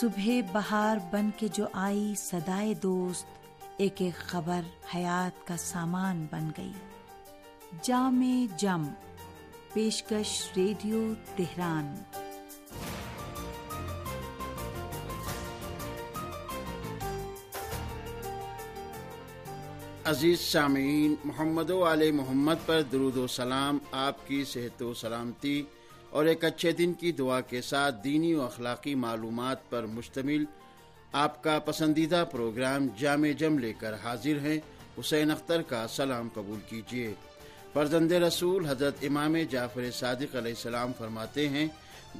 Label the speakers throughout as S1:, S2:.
S1: صبح بہار بن کے جو آئی سدائے دوست، ایک ایک خبر حیات کا سامان بن گئی۔ جام جم، پیشکش ریڈیو تہران۔
S2: عزیز سامعین، محمد و علیہ محمد پر درود و سلام، آپ کی صحت و سلامتی۔ اور ایک اچھے دن کی دعا کے ساتھ دینی و اخلاقی معلومات پر مشتمل آپ کا پسندیدہ پروگرام جامع جم لے کر حاضر ہیں، حسین اختر کا سلام قبول کیجیے۔ فرزند رسول حضرت امام جعفر صادق علیہ السلام فرماتے ہیں،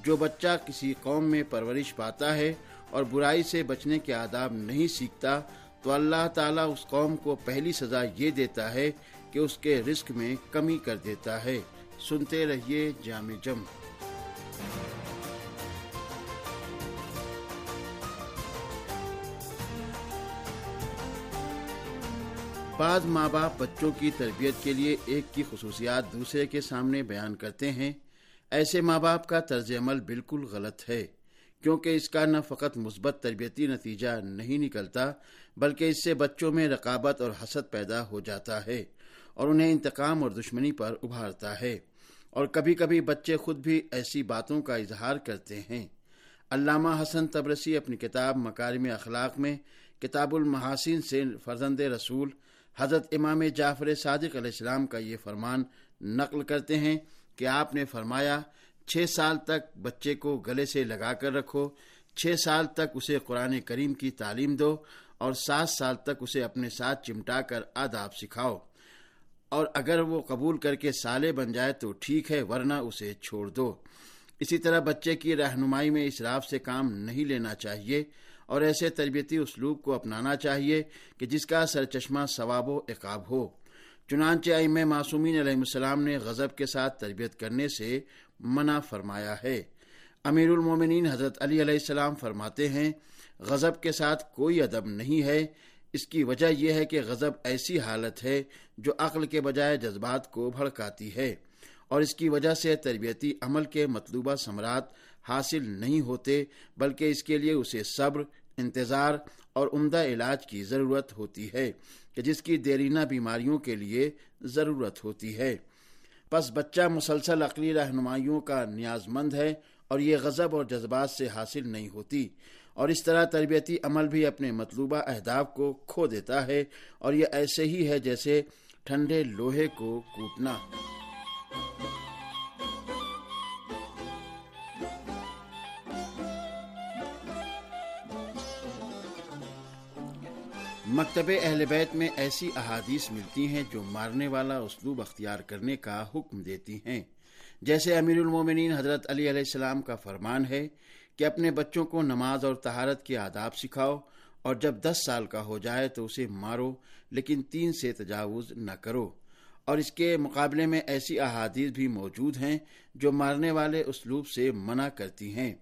S2: جو بچہ کسی قوم میں پرورش پاتا ہے اور برائی سے بچنے کے آداب نہیں سیکھتا، تو اللہ تعالیٰ اس قوم کو پہلی سزا یہ دیتا ہے کہ اس کے رزق میں کمی کر دیتا ہے۔ سنتے رہیے جامع جم۔ بعض ماں باپ بچوں کی تربیت کے لیے ایک کی خصوصیات دوسرے کے سامنے بیان کرتے ہیں، ایسے ماں باپ کا طرز عمل بالکل غلط ہے، کیونکہ اس کا نہ فقط مثبت تربیتی نتیجہ نہیں نکلتا، بلکہ اس سے بچوں میں رقابت اور حسد پیدا ہو جاتا ہے اور انہیں انتقام اور دشمنی پر ابھارتا ہے۔ اور کبھی کبھی بچے خود بھی ایسی باتوں کا اظہار کرتے ہیں۔ علامہ حسن تبرسی اپنی کتاب مکارم اخلاق میں کتاب المحاسن سے فرزند رسول، حضرت امام جعفر صادق علیہ السلام کا یہ فرمان نقل کرتے ہیں کہ آپ نے فرمایا، چھ سال تک بچے کو گلے سے لگا کر رکھو، چھ سال تک اسے قرآن کریم کی تعلیم دو اور سات سال تک اسے اپنے ساتھ چمٹا کر آداب سکھاؤ۔ اور اگر وہ قبول کر کے سالے بن جائے تو ٹھیک ہے، ورنہ اسے چھوڑ دو۔ اسی طرح بچے کی رہنمائی میں اسراف سے کام نہیں لینا چاہیے اور ایسے تربیتی اسلوب کو اپنانا چاہیے کہ جس کا سرچشمہ ثواب و عقاب ہو۔ چنانچہ ام معصومین علیہ السلام نے غضب کے ساتھ تربیت کرنے سے منع فرمایا ہے۔ امیر المومنین حضرت علی علیہ السلام فرماتے ہیں، غضب کے ساتھ کوئی ادب نہیں ہے۔ اس کی وجہ یہ ہے کہ غضب ایسی حالت ہے جو عقل کے بجائے جذبات کو بھڑکاتی ہے اور اس کی وجہ سے تربیتی عمل کے مطلوبہ ثمرات حاصل نہیں ہوتے، بلکہ اس کے لیے اسے صبر، انتظار اور عمدہ علاج کی ضرورت ہوتی ہے کہ جس کی دیرینہ بیماریوں کے لیے ضرورت ہوتی ہے۔ بس بچہ مسلسل عقلی رہنمائیوں کا نیاز مند ہے اور یہ غضب اور جذبات سے حاصل نہیں ہوتی۔ اور اس طرح تربیتی عمل بھی اپنے مطلوبہ اہداف کو کھو دیتا ہے اور یہ ایسے ہی ہے جیسے ٹھنڈے لوہے کو کوٹنا۔ مکتب اہل بیت میں ایسی احادیث ملتی ہیں جو مارنے والا اسلوب اختیار کرنے کا حکم دیتی ہیں۔ جیسے امیر المومنین حضرت علی علیہ السلام کا فرمان ہے کہ اپنے بچوں کو نماز اور تہارت کے آداب سکھاؤ اور جب دس سال کا ہو جائے تو اسے مارو، لیکن تین سے تجاوز نہ کرو۔ اور اس کے مقابلے میں ایسی احادیث بھی موجود ہیں جو مارنے والے اسلوب سے منع کرتی ہیں۔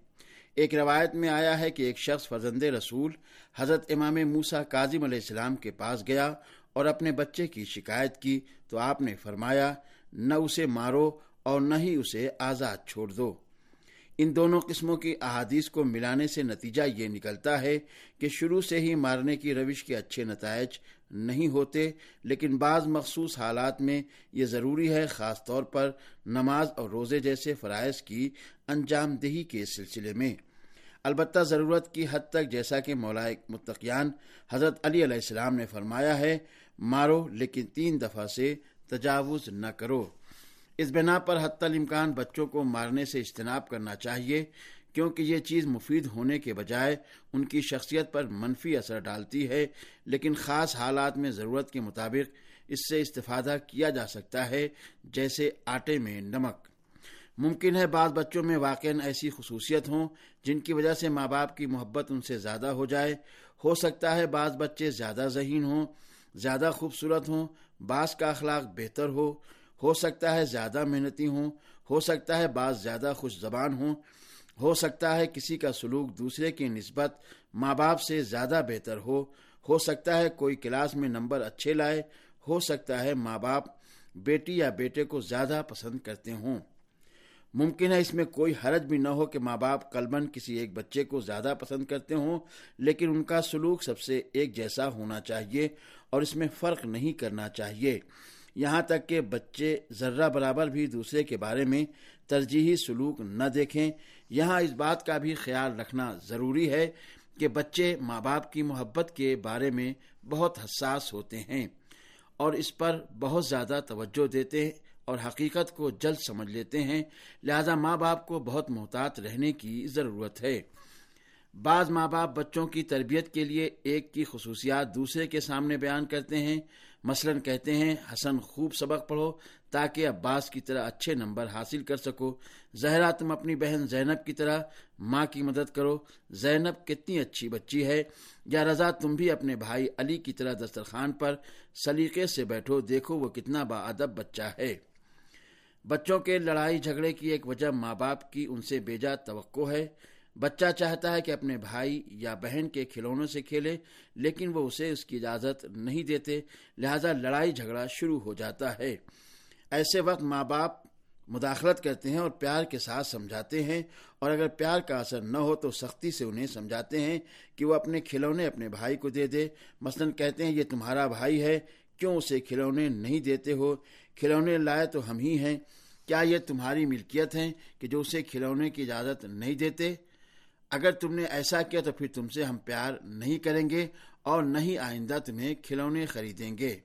S2: ایک روایت میں آیا ہے کہ ایک شخص فرزند رسول حضرت امام موسا کاظم علیہ السلام کے پاس گیا اور اپنے بچے کی شکایت کی تو آپ نے فرمایا، نہ اسے مارو اور نہ ہی اسے آزاد چھوڑ دو۔ ان دونوں قسموں کی احادیث کو ملانے سے نتیجہ یہ نکلتا ہے کہ شروع سے ہی مارنے کی روش کے اچھے نتائج نہیں ہوتے، لیکن بعض مخصوص حالات میں یہ ضروری ہے، خاص طور پر نماز اور روزے جیسے فرائض کی انجام دہی کے سلسلے میں۔ البتہ ضرورت کی حد تک جیسا کہ مولا متقیان حضرت علی علیہ السلام نے فرمایا ہے، مارو لیکن تین دفعہ سے تجاوز نہ کرو۔ اس بنا پر حتی الامکان بچوں کو مارنے سے اجتناب کرنا چاہیے، کیونکہ یہ چیز مفید ہونے کے بجائے ان کی شخصیت پر منفی اثر ڈالتی ہے، لیکن خاص حالات میں ضرورت کے مطابق اس سے استفادہ کیا جا سکتا ہے، جیسے آٹے میں نمک۔ ممکن ہے بعض بچوں میں واقع ایسی خصوصیت ہوں جن کی وجہ سے ماں باپ کی محبت ان سے زیادہ ہو جائے۔ ہو سکتا ہے بعض بچے زیادہ ذہین ہوں، زیادہ خوبصورت ہوں، بعض کا اخلاق بہتر ہو۔ ہو سکتا ہے زیادہ محنتی ہوں، ہو سکتا ہے بعض زیادہ خوش زبان ہوں، ہو سکتا ہے کسی کا سلوک دوسرے کی نسبت ماں باپ سے زیادہ بہتر ہو ہو سکتا ہے کوئی کلاس میں نمبر اچھے لائے، ہو سکتا ہے ماں باپ بیٹی یا بیٹے کو زیادہ پسند کرتے ہوں۔ ممکن ہے اس میں کوئی حرج بھی نہ ہو کہ ماں باپ قلباً کسی ایک بچے کو زیادہ پسند کرتے ہوں، لیکن ان کا سلوک سب سے ایک جیسا ہونا چاہیے اور اس میں فرق نہیں کرنا چاہیے۔ یہاں تک کہ بچے ذرہ برابر بھی دوسرے کے بارے میں ترجیحی سلوک نہ دیکھیں۔ یہاں اس بات کا بھی خیال رکھنا ضروری ہے کہ بچے ماں باپ کی محبت کے بارے میں بہت حساس ہوتے ہیں اور اس پر بہت زیادہ توجہ دیتے ہیں اور حقیقت کو جلد سمجھ لیتے ہیں۔ لہذا ماں باپ کو بہت محتاط رہنے کی ضرورت ہے۔ بعض ماں باپ بچوں کی تربیت کے لیے ایک کی خصوصیات دوسرے کے سامنے بیان کرتے ہیں۔ مثلا کہتے ہیں، حسن، خوب سبق پڑھو تاکہ عباس کی طرح اچھے نمبر حاصل کر سکو۔ زہرا، تم اپنی بہن زینب کی طرح ماں کی مدد کرو۔ زینب کتنی اچھی بچی ہے۔ یا رضا، تم بھی اپنے بھائی علی کی طرح دسترخوان پر سلیقے سے بیٹھو۔ دیکھو وہ کتنا با ادب بچہ ہے۔ بچوں کے لڑائی جھگڑے کی ایک وجہ ماں باپ کی ان سے بیجا توقع ہے۔ بچہ چاہتا ہے کہ اپنے بھائی یا بہن کے کھلونوں سے کھیلے، لیکن وہ اسے اس کی اجازت نہیں دیتے، لہذا لڑائی جھگڑا شروع ہو جاتا ہے۔ ایسے وقت ماں باپ مداخلت کرتے ہیں اور پیار کے ساتھ سمجھاتے ہیں، اور اگر پیار کا اثر نہ ہو تو سختی سے انہیں سمجھاتے ہیں کہ وہ اپنے کھلونے اپنے بھائی کو دے دے۔ مثلا کہتے ہیں، یہ تمہارا بھائی ہے، کیوں اسے کھلونے نہیں دیتے ہو؟ کھلونے لائے تو ہم ہی ہیں۔ کیا یہ تمہاری ملکیت ہے کہ جو اسے کھلونے کی اجازت نہیں دیتے؟ اگر تم نے ایسا کیا تو پھر تم سے ہم پیار نہیں کریں گے اور نہ ہی آئندہ تمہیں کھلونے خریدیں گے۔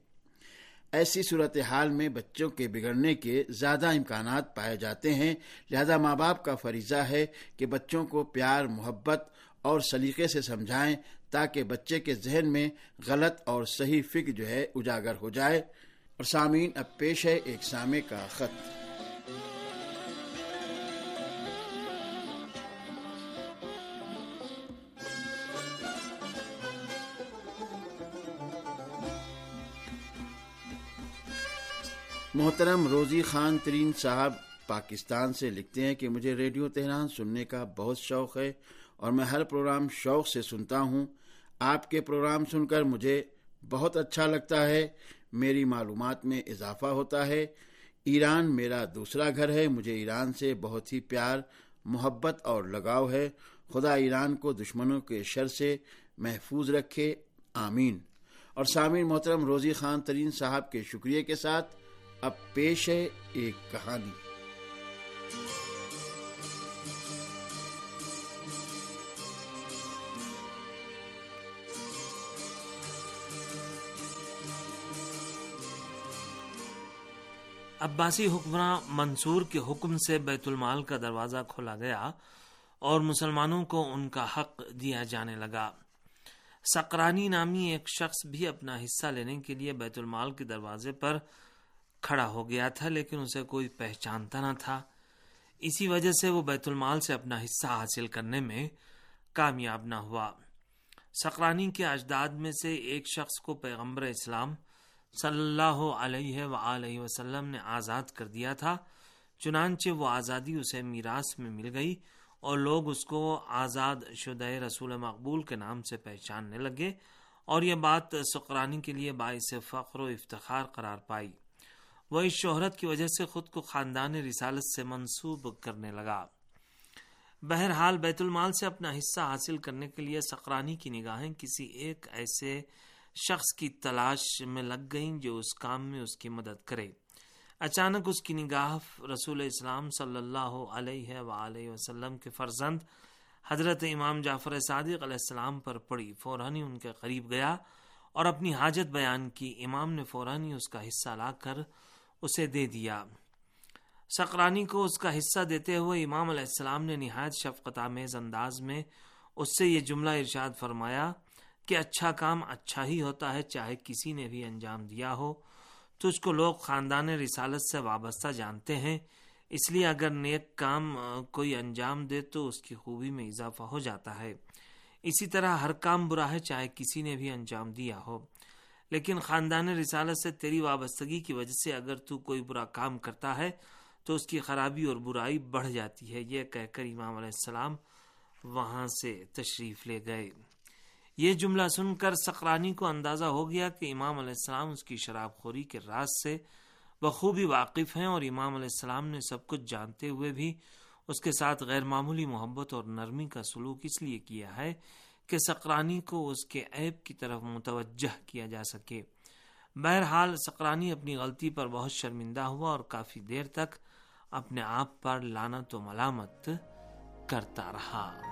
S2: ایسی صورتحال میں بچوں کے بگڑنے کے زیادہ امکانات پائے جاتے ہیں۔ لہذا ماں باپ کا فریضہ ہے کہ بچوں کو پیار، محبت اور سلیقے سے سمجھائیں تاکہ بچے کے ذہن میں غلط اور صحیح فکر جو ہے اجاگر ہو جائے۔ اور سامعین، اب پیش ہے ایک سامع کا خط۔ محترم روزی خان ترین صاحب پاکستان سے لکھتے ہیں کہ مجھے ریڈیو تہران سننے کا بہت شوق ہے اور میں ہر پروگرام شوق سے سنتا ہوں۔ آپ کے پروگرام سن کر مجھے بہت اچھا لگتا ہے۔ میری معلومات میں اضافہ ہوتا ہے۔ ایران میرا دوسرا گھر ہے۔ مجھے ایران سے بہت ہی پیار، محبت اور لگاؤ ہے۔ خدا ایران کو دشمنوں کے شر سے محفوظ رکھے۔ آمین۔ اور سامعین محترم، روزی خان ترین صاحب کے شکریہ کے ساتھ اب پیش ہے ایک کہانی۔
S3: عباسی حکمراں منصور کے حکم سے بیت المال کا دروازہ کھولا گیا اور مسلمانوں کو ان کا حق دیا جانے لگا۔ سقرانی نامی ایک شخص بھی اپنا حصہ لینے کے لیے بیت المال کے دروازے پر کھڑا ہو گیا تھا لیکن اسے کوئی پہچانتا نہ تھا۔ اسی وجہ سے وہ بیت المال سے اپنا حصہ حاصل کرنے میں کامیاب نہ ہوا۔ سقرانی کے اجداد میں سے ایک شخص کو پیغمبر اسلام صلی اللہ علیہ و وسلم نے آزاد کر دیا تھا، چنانچہ وہ آزادی اسے میراث میں مل گئی اور لوگ اس کو آزاد شدہ رسول مقبول کے نام سے پہچاننے لگے اور یہ بات سقرانی کے لیے باعث فخر و افتخار قرار پائی۔ وہ اس شہرت کی وجہ سے خود کو خاندان رسالت سے منسوب کرنے لگا۔ بہرحال بیت المال سے اپنا حصہ حاصل کرنے کے لیے سقرانی کی نگاہیں کسی ایک ایسے شخص کی تلاش میں لگ گئیں جو اس کام میں اس کی مدد کرے۔ اچانک اس کی نگاہ رسول اسلام صلی اللہ علیہ وآلہ وسلم کے فرزند حضرت امام جعفر صادق علیہ السلام پر پڑی۔ فورانی ان کے قریب گیا اور اپنی حاجت بیان کی۔ امام نے فورانی اس کا حصہ لا کر اسے دے دیا۔ سقرانی کو اس کا حصہ دیتے ہوئے امام علیہ السلام نے نہایت شفقت آمیز انداز میں اس سے یہ جملہ ارشاد فرمایا کہ اچھا کام اچھا ہی ہوتا ہے چاہے کسی نے بھی انجام دیا ہو۔ تو اس کو لوگ خاندان رسالت سے وابستہ جانتے ہیں، اس لیے اگر نیک کام کوئی انجام دے تو اس کی خوبی میں اضافہ ہو جاتا ہے۔ اسی طرح ہر کام برا ہے چاہے کسی نے بھی انجام دیا ہو۔ لیکن خاندان رسالت سے تیری وابستگی کی وجہ سے اگر تو کوئی برا کام کرتا ہے تو اس کی خرابی اور برائی بڑھ جاتی ہے، یہ کہہ کر امام علیہ السلام وہاں سے تشریف لے گئے۔ یہ جملہ سن کر سقرانی کو اندازہ ہو گیا کہ امام علیہ السلام اس کی شراب خوری کے راز سے بخوبی واقف ہیں اور امام علیہ السلام نے سب کچھ جانتے ہوئے بھی اس کے ساتھ غیر معمولی محبت اور نرمی کا سلوک اس لیے کیا ہے کہ سقرانی کو اس کے عیب کی طرف متوجہ کیا جا سکے۔ بہرحال، سقرانی اپنی غلطی پر بہت شرمندہ ہوا اور کافی دیر تک اپنے آپ پر لانت و ملامت کرتا رہا۔